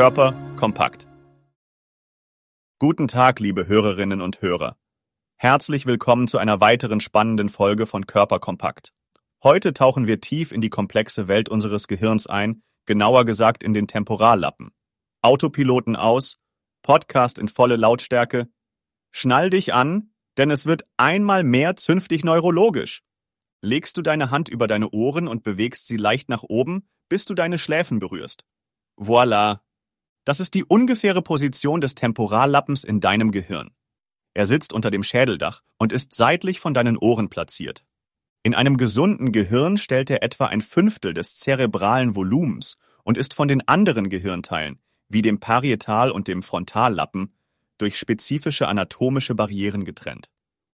Körper kompakt. Guten Tag, liebe Hörerinnen und Hörer. Herzlich willkommen zu einer weiteren spannenden Folge von Körper kompakt. Heute tauchen wir tief in die komplexe Welt unseres Gehirns ein, genauer gesagt in den Temporallappen. Autopiloten aus, Podcast in volle Lautstärke. Schnall dich an, denn es wird einmal mehr zünftig neurologisch. Legst du deine Hand über deine Ohren und bewegst sie leicht nach oben, bis du deine Schläfen berührst. Voila! Das ist die ungefähre Position des Temporallappens in deinem Gehirn. Er sitzt unter dem Schädeldach und ist seitlich von deinen Ohren platziert. In einem gesunden Gehirn stellt er etwa ein Fünftel des zerebralen Volumens und ist von den anderen Gehirnteilen, wie dem Parietal- und dem Frontallappen, durch spezifische anatomische Barrieren getrennt.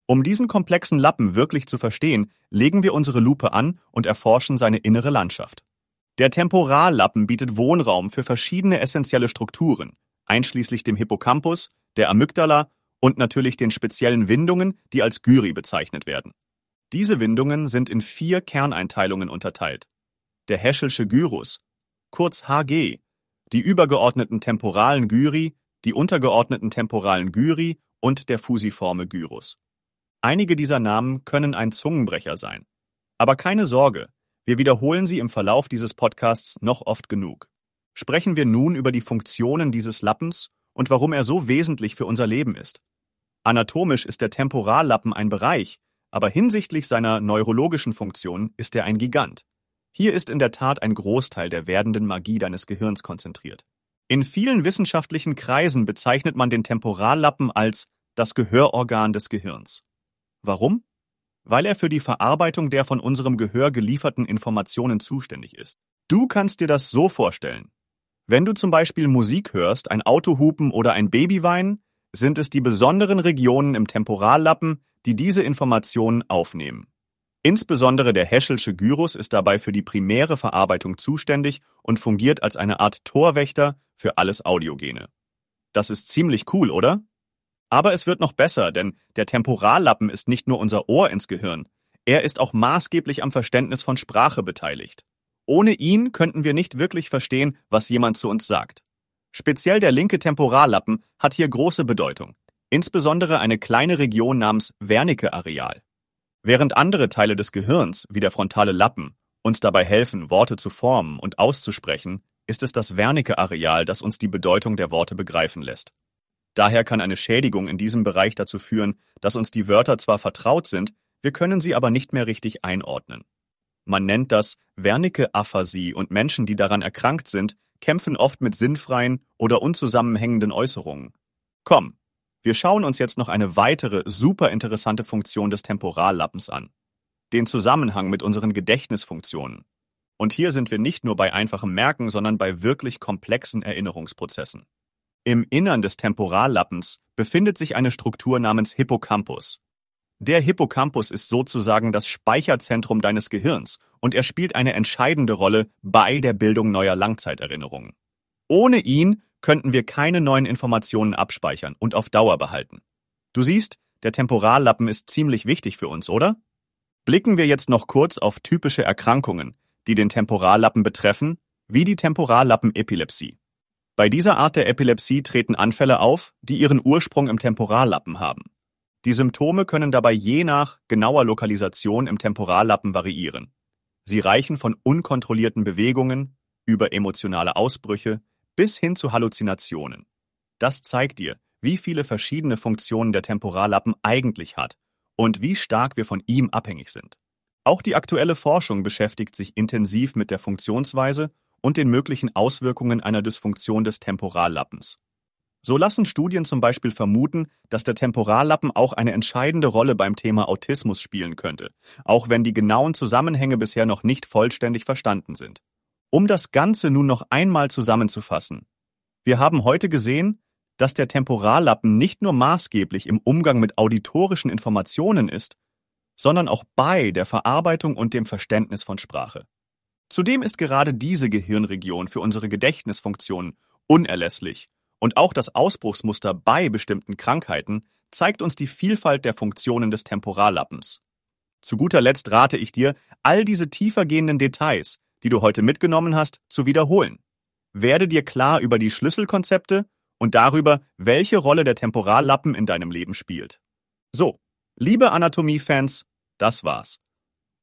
Um diesen komplexen Lappen wirklich zu verstehen, legen wir unsere Lupe an und erforschen seine innere Landschaft. Der Temporallappen bietet Wohnraum für verschiedene essentielle Strukturen, einschließlich dem Hippocampus, der Amygdala und natürlich den speziellen Windungen, die als Gyri bezeichnet werden. Diese Windungen sind in vier Kerneinteilungen unterteilt. Der Heschelsche Gyrus, kurz HG, die übergeordneten temporalen Gyri, die untergeordneten temporalen Gyri und der fusiforme Gyrus. Einige dieser Namen können ein Zungenbrecher sein. Aber keine Sorge, wir wiederholen sie im Verlauf dieses Podcasts noch oft genug. Sprechen wir nun über die Funktionen dieses Lappens und warum er so wesentlich für unser Leben ist. Anatomisch ist der Temporallappen ein Bereich, aber hinsichtlich seiner neurologischen Funktion ist er ein Gigant. Hier ist in der Tat ein Großteil der werdenden Magie deines Gehirns konzentriert. In vielen wissenschaftlichen Kreisen bezeichnet man den Temporallappen als das Gehörorgan des Gehirns. Warum? Weil er für die Verarbeitung der von unserem Gehör gelieferten Informationen zuständig ist. Du kannst dir das so vorstellen. Wenn du zum Beispiel Musik hörst, ein Autohupen oder ein Baby weinen, sind es die besonderen Regionen im Temporallappen, die diese Informationen aufnehmen. Insbesondere der Heschelsche Gyrus ist dabei für die primäre Verarbeitung zuständig und fungiert als eine Art Torwächter für alles Audiogene. Das ist ziemlich cool, oder? Aber es wird noch besser, denn der Temporallappen ist nicht nur unser Ohr ins Gehirn, er ist auch maßgeblich am Verständnis von Sprache beteiligt. Ohne ihn könnten wir nicht wirklich verstehen, was jemand zu uns sagt. Speziell der linke Temporallappen hat hier große Bedeutung, insbesondere eine kleine Region namens Wernicke-Areal. Während andere Teile des Gehirns, wie der frontale Lappen, uns dabei helfen, Worte zu formen und auszusprechen, ist es das Wernicke-Areal, das uns die Bedeutung der Worte begreifen lässt. Daher kann eine Schädigung in diesem Bereich dazu führen, dass uns die Wörter zwar vertraut sind, wir können sie aber nicht mehr richtig einordnen. Man nennt das Wernicke-Aphasie und Menschen, die daran erkrankt sind, kämpfen oft mit sinnfreien oder unzusammenhängenden Äußerungen. Komm, wir schauen uns jetzt noch eine weitere super interessante Funktion des Temporallappens an. Den Zusammenhang mit unseren Gedächtnisfunktionen. Und hier sind wir nicht nur bei einfachem Merken, sondern bei wirklich komplexen Erinnerungsprozessen. Im Innern des Temporallappens befindet sich eine Struktur namens Hippocampus. Der Hippocampus ist sozusagen das Speicherzentrum deines Gehirns und er spielt eine entscheidende Rolle bei der Bildung neuer Langzeiterinnerungen. Ohne ihn könnten wir keine neuen Informationen abspeichern und auf Dauer behalten. Du siehst, der Temporallappen ist ziemlich wichtig für uns, oder? Blicken wir jetzt noch kurz auf typische Erkrankungen, die den Temporallappen betreffen, wie die Temporallappenepilepsie. Bei dieser Art der Epilepsie treten Anfälle auf, die ihren Ursprung im Temporallappen haben. Die Symptome können dabei je nach genauer Lokalisation im Temporallappen variieren. Sie reichen von unkontrollierten Bewegungen über emotionale Ausbrüche bis hin zu Halluzinationen. Das zeigt dir, wie viele verschiedene Funktionen der Temporallappen eigentlich hat und wie stark wir von ihm abhängig sind. Auch die aktuelle Forschung beschäftigt sich intensiv mit der Funktionsweise und den möglichen Auswirkungen einer Dysfunktion des Temporallappens. So lassen Studien zum Beispiel vermuten, dass der Temporallappen auch eine entscheidende Rolle beim Thema Autismus spielen könnte, auch wenn die genauen Zusammenhänge bisher noch nicht vollständig verstanden sind. Um das Ganze nun noch einmal zusammenzufassen. Wir haben heute gesehen, dass der Temporallappen nicht nur maßgeblich im Umgang mit auditorischen Informationen ist, sondern auch bei der Verarbeitung und dem Verständnis von Sprache. Zudem ist gerade diese Gehirnregion für unsere Gedächtnisfunktion unerlässlich und auch das Ausbruchsmuster bei bestimmten Krankheiten zeigt uns die Vielfalt der Funktionen des Temporallappens. Zu guter Letzt rate ich dir, all diese tiefergehenden Details, die du heute mitgenommen hast, zu wiederholen. Werde dir klar über die Schlüsselkonzepte und darüber, welche Rolle der Temporallappen in deinem Leben spielt. So, liebe Anatomie-Fans, das war's.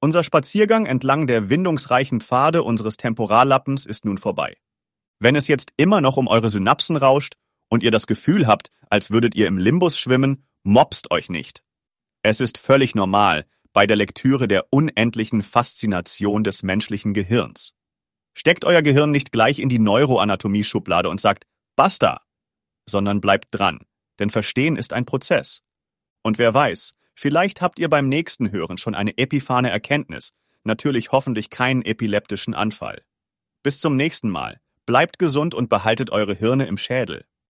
Unser Spaziergang entlang der windungsreichen Pfade unseres Temporallappens ist nun vorbei. Wenn es jetzt immer noch um eure Synapsen rauscht und ihr das Gefühl habt, als würdet ihr im Limbus schwimmen, mobst euch nicht. Es ist völlig normal bei der Lektüre der unendlichen Faszination des menschlichen Gehirns. Steckt euer Gehirn nicht gleich in die Neuroanatomie-Schublade und sagt, basta, sondern bleibt dran, denn Verstehen ist ein Prozess. Und wer weiß, vielleicht habt ihr beim nächsten Hören schon eine epiphane Erkenntnis, natürlich hoffentlich keinen epileptischen Anfall. Bis zum nächsten Mal, bleibt gesund und behaltet eure Hirne im Schädel.